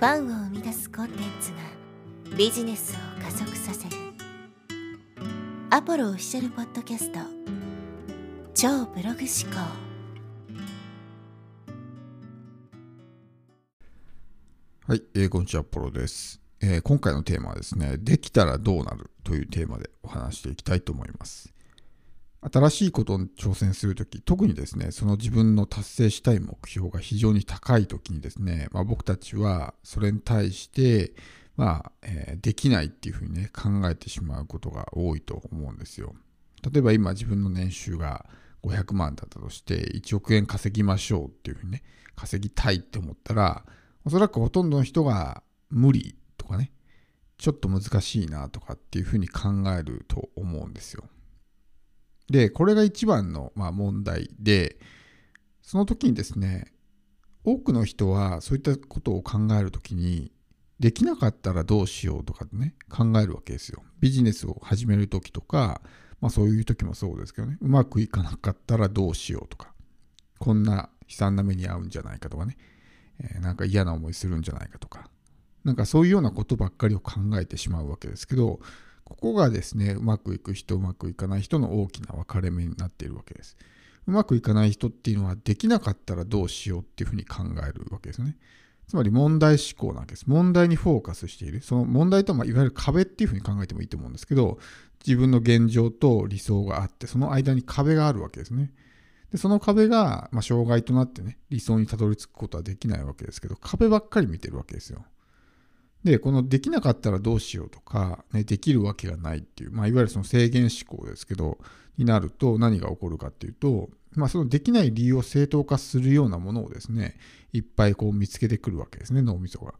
ファンを生み出すコンテンツがビジネスを加速させる。アポロオフィシャルポッドキャスト。超ブログ思考。はい、えー、こんにちは、ポロです、えー、今回のテーマはですね、できたらどうなるというテーマでお話していきたいと思います。新しいことに挑戦するとき、特にですね、その自分の達成したい目標が非常に高いときにですね、まあ、僕たちはそれに対して、まあ、えー、できないっていうふうにね、考えてしまうことが多いと思うんですよ。例えば今自分の年収が500万だったとして、1億円稼ぎましょうっていうふうにね、稼ぎたいって思ったら、おそらくほとんどの人が無理とかね、ちょっと難しいなとかっていうふうに考えると思うんですよ。で、これが一番の、ま、問題で、その時にですね、多くの人はそういったことを考えるときに、できなかったらどうしようとかね、考えるわけですよ。ビジネスを始めるときとか、まあそういう時もそうですけどね、うまくいかなかったらどうしようとか、こんな悲惨な目に遭うんじゃないかとかね、えー、なんか嫌な思いするんじゃないかとか、なんかそういうようなことばっかりを考えてしまうわけですけど、ここがですね、うまくいく人、うまくいかない人の大きな分かれ目になっているわけです。うまくいかない人っていうのは、できなかったらどうしようっていうふうに考えるわけですね。つまり問題思考なわけです。問題にフォーカスしている。その問題とは、いわゆる壁っていうふうに考えてもいいと思うんですけど、自分の現状と理想があって、その間に壁があるわけですね。でその壁が、まあ、障害となってね、理想にたどり着くことはできないわけですけど、壁ばっかり見てるわけですよ。で、このできなかったらどうしようとか、ね、できるわけがないっていう、まあ、いわゆるその制限思考ですけど、になると何が起こるかっていうと、まあ、そのできない理由を正当化するようなものをですね、いっぱいこう見つけてくるわけですね、脳みそが。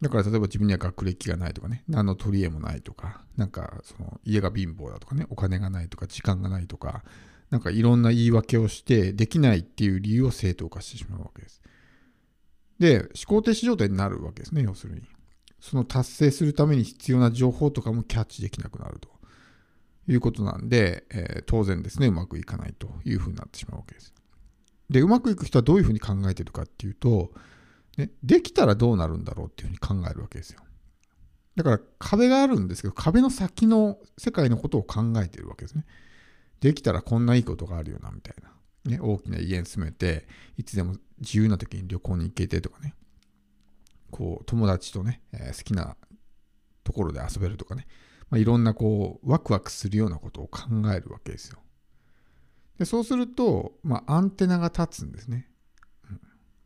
だから例えば自分には学歴がないとかね、何の取り柄もないとか、なんかその家が貧乏だとかね、お金がないとか、時間がないとか、なんかいろんな言い訳をして、できないっていう理由を正当化してしまうわけです。で、思考停止状態になるわけですね、要するに。その達成するために必要な情報とかもキャッチできなくなるということなんで、えー、当然ですね、うまくいかないというふうになってしまうわけです。で、うまくいく人はどういうふうに考えてるかっていうと、ね、できたらどうなるんだろうっていうふうに考えるわけですよ。だから壁があるんですけど、壁の先の世界のことを考えてるわけですね。できたらこんないいことがあるよな、みたいな。ね、大きな家に住めて、いつでも自由な時に旅行に行けてとかね。こう、友達とね、えー、好きなところで遊べるとかね、まあ、いろんなこう、ワクワクするようなことを考えるわけですよ。でそうすると、まあ、アンテナが立つんですね、うん。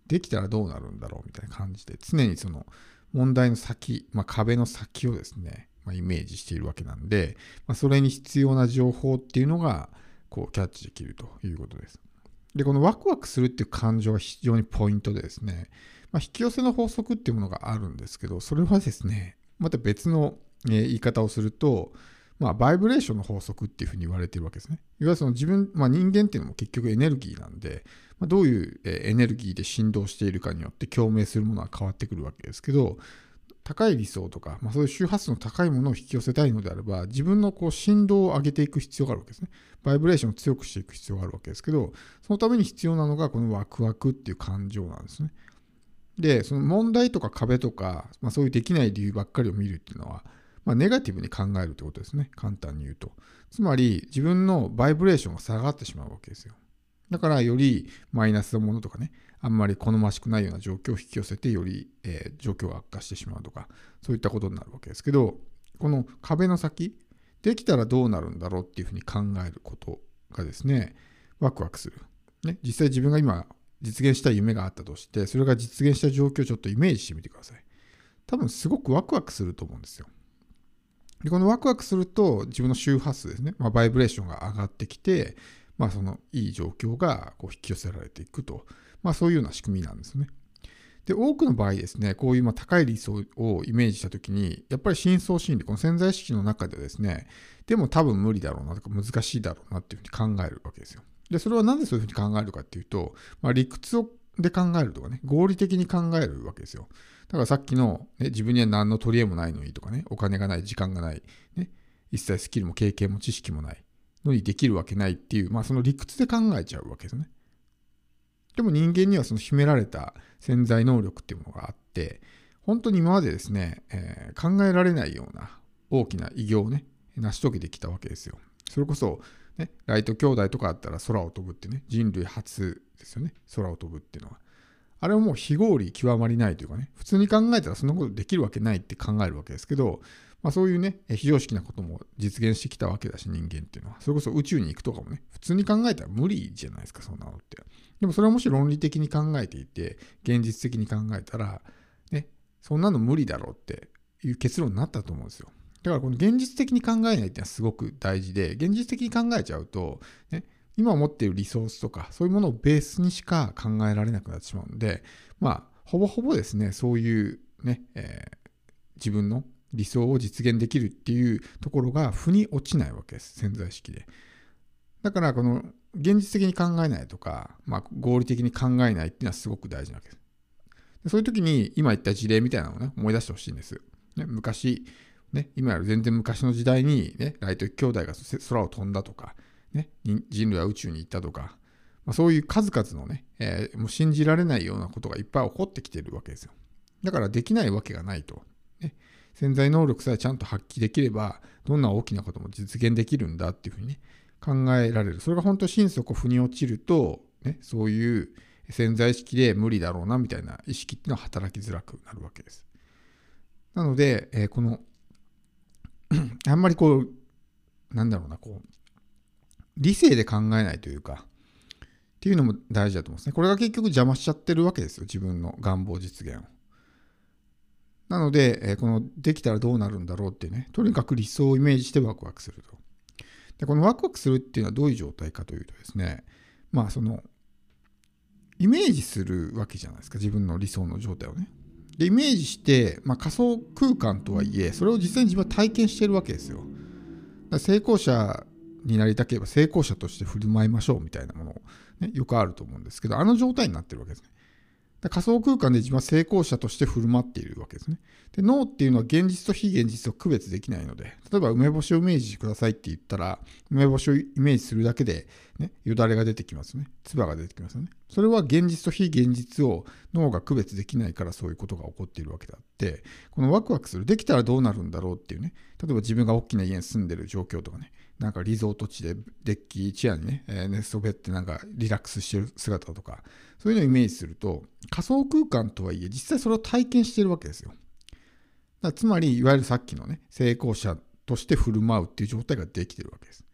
できたらどうなるんだろうみたいな感じで、常にその問題の先、まあ、壁の先をですね、まあ、イメージしているわけなんで、まあ、それに必要な情報っていうのが、こう、キャッチできるということです。で、このワクワクするっていう感情は非常にポイントでですね、まあ、引き寄せの法則っていうものがあるんですけど、それはですね、また別の、え言い方をすると、まあ、バイブレーションの法則っていうふうに言われてるわけですね。いわゆるその自分、まあ、人間っていうのも結局エネルギーなんで、まあ、どういうエネルギーで振動しているかによって共鳴するものは変わってくるわけですけど、高い理想とか、まあ、そういう周波数の高いものを引き寄せたいのであれば、自分のこう振動を上げていく必要があるわけですね。バイブレーションを強くしていく必要があるわけですけど、そのために必要なのがこのワクワクっていう感情なんですね。で、その問題とか壁とか、まあ、そういうできない理由ばっかりを見るっていうのは、まあ、ネガティブに考えるってことですね。簡単に言うと。つまり、自分のバイブレーションが下がってしまうわけですよ。だから、よりマイナスなものとかね、あんまり好ましくないような状況を引き寄せて、より、えー、状況が悪化してしまうとか、そういったことになるわけですけど、この壁の先、できたらどうなるんだろうっていうふうに考えることがですね、ワクワクする。ね、実際自分が今実現した夢があったとして、それが実現した状況をちょっとイメージしてみてください。多分すごくワクワクすると思うんですよ。でこのワクワクすると自分の周波数ですね、まあ、バイブレーションが上がってきて、まあ、そのいい状況がこう引き寄せられていくと、まあ、そういうような仕組みなんですね。で、多くの場合ですね、こういうま高い理想をイメージしたときに、やっぱり深層心理、この潜在意識の中でですね、でも多分無理だろうなとか難しいだろうなっていうふうに考えるわけですよ。で、それはなぜそういうふうに考えるかっていうと、まあ、理屈をで考えるとかね、合理的に考えるわけですよ。だからさっきの、ね、自分には何の取り柄もないのにとかね、お金がない、時間がない、ね、一切スキルも経験も知識もないのにできるわけないっていう、まあその理屈で考えちゃうわけですね。でも人間にはその秘められた潜在能力っていうものがあって、本当に今までですね、えー、考えられないような大きな偉業をね、成し遂げてきたわけですよ。それこそ、ね、ライト兄弟とかあったら空を飛ぶってね、人類初ですよね、空を飛ぶっていうのは。あれはもう非合理極まりないというかね、普通に考えたらそんなことできるわけないって考えるわけですけど、まあ、そういうね、非常識なことも実現してきたわけだし、人間っていうのは。それこそ宇宙に行くとかもね、普通に考えたら無理じゃないですか、そんなのって。でもそれはもし論理的に考えていて、現実的に考えたら、ね、そんなの無理だろうっていう結論になったと思うんですよ。だからこの現実的に考えないっていうのはすごく大事で、現実的に考えちゃうと、ね、今持っているリソースとか、そういうものをベースにしか考えられなくなってしまうので、まあ、ほぼほぼですね、そういうね、えー、自分の理想を実現できるっていうところが腑に落ちないわけです、潜在意識で。だから、この現実的に考えないとか、まあ、合理的に考えないっていうのはすごく大事なわけです。そういう時に今言った事例みたいなのをね、思い出してほしいんです。ね、昔、ね、今より全然昔の時代に、ね、ライト兄弟が空を飛んだとか、ね、人類は宇宙に行ったとか、まあ、そういう数々のね、えー、もう信じられないようなことがいっぱい起こってきてるわけですよ。だからできないわけがないと。ね、潜在能力さえちゃんと発揮できれば、どんな大きなことも実現できるんだっていうふうにね、考えられる。それが本当心底腑に落ちると、ね、そういう潜在意識で無理だろうなみたいな意識っていうのは働きづらくなるわけです。なので、えー、この あんまりこう、なんだろうな、こう、理性で考えないというか、っていうのも大事だと思うんですね。これが結局邪魔しちゃってるわけですよ、自分の願望実現を。なので、えこのできたらどうなるんだろうってね、とにかく理想をイメージしてワクワクすると。で、このワクワクするっていうのはどういう状態かというとですね、まあその、イメージするわけじゃないですか、自分の理想の状態をね。で、イメージして、まあ、仮想空間とはいえ、それを実際に自分は体験してるわけですよ。成功者になりたければ成功者として振る舞いましょうみたいなものを、ね、よくあると思うんですけど、あの状態になってるわけですね。仮想空間で自分は成功者として振る舞っているわけですね。で脳っていうのは現実と非現実を区別できないので、例えば梅干しをイメージしてくださいって言ったら、梅干しをイメージするだけで、ね、よだれが出てきますね。唾が出てきますよね。それは現実と非現実を脳が区別できないからそういうことが起こっているわけであって、このワクワクする、できたらどうなるんだろうっていうね、例えば自分が大きな家に住んでる状況とかね、なんかリゾート地でデッキチェアにね、えー、寝そべってなんかリラックスしてる姿とか、そういうのをイメージすると、仮想空間とはいえ、実際それを体験してるわけですよ。だつまり、いわゆるさっきのね、成功者として振る舞うっていう状態ができてるわけです。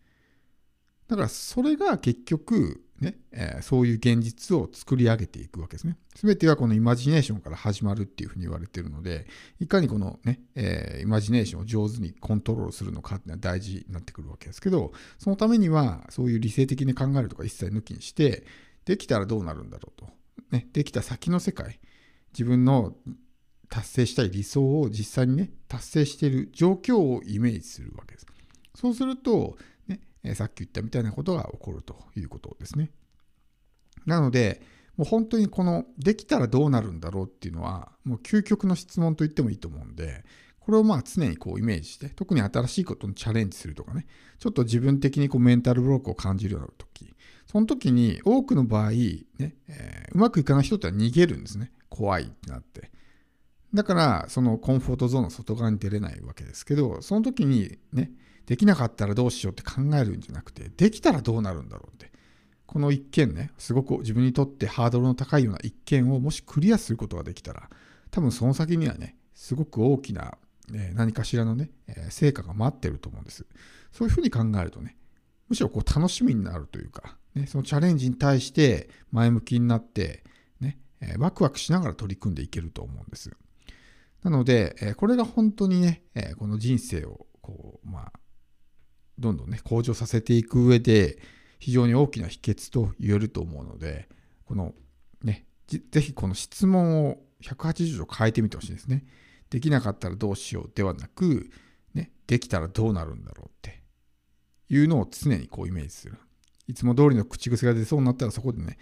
だから、それが結局、ね、えー、そういう現実を作り上げていくわけですね。すべてはこのイマジネーションから始まるっていうふうに言われているので、いかにこのね、えー、イマジネーションを上手にコントロールするのかっていうのは大事になってくるわけですけど、そのためにはそういう理性的に考えるとか一切抜きにして、できたらどうなるんだろうと。ね、できた先の世界、自分の達成したい理想を実際にね、達成している状況をイメージするわけです。そうすると、えさっき言ったみたいなことが起こるということですね。なので、もう本当にこのできたらどうなるんだろうっていうのは、もう究極の質問と言ってもいいと思うんで、これをまあ常にこうイメージして、特に新しいことにチャレンジするとかね、ちょっと自分的にこうメンタルブロックを感じるような時、その時に多くの場合、ねえー、うまくいかない人っては逃げるんですね。怖いってなって。だから、そのコンフォートゾーンの外側に出れないわけですけど、その時にね、できなかったらどうしようって考えるんじゃなくて、できたらどうなるんだろうって。この一件ね、すごく自分にとってハードルの高いような一件をもしクリアすることができたら、多分その先にはね、すごく大きな、え何かしらのね、え成果が待ってると思うんです。そういうふうに考えるとね、むしろこう楽しみになるというか、ね、そのチャレンジに対して前向きになって、ね、えワクワクしながら取り組んでいけると思うんです。なので、えこれが本当にね、えこの人生をこう、まあ、どんどんね、向上させていく上で、非常に大きな秘訣と言えると思うので、このね、ぜひこの質問を180度変えてみてほしいですね。できなかったらどうしようではなく、ね、できたらどうなるんだろうっていうのを常にこうイメージする。いつも通りの口癖が出そうになったらそこでね、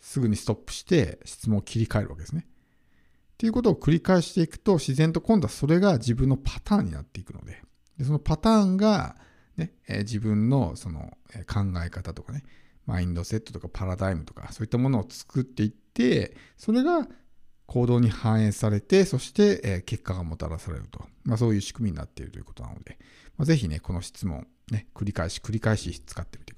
すぐにストップして質問を切り替えるわけですね。っていうことを繰り返していくと自然と今度はそれが自分のパターンになっていくので、でそのパターンがね、え自分のその考え方とかね、マインドセットとかパラダイムとか、そういったものを作っていって、それが行動に反映されて、そして、え、結果がもたらされると。まあ、そういう仕組みになっているということなので、まあ、ぜひね、この質問、ね、繰り返し繰り返し使ってみてください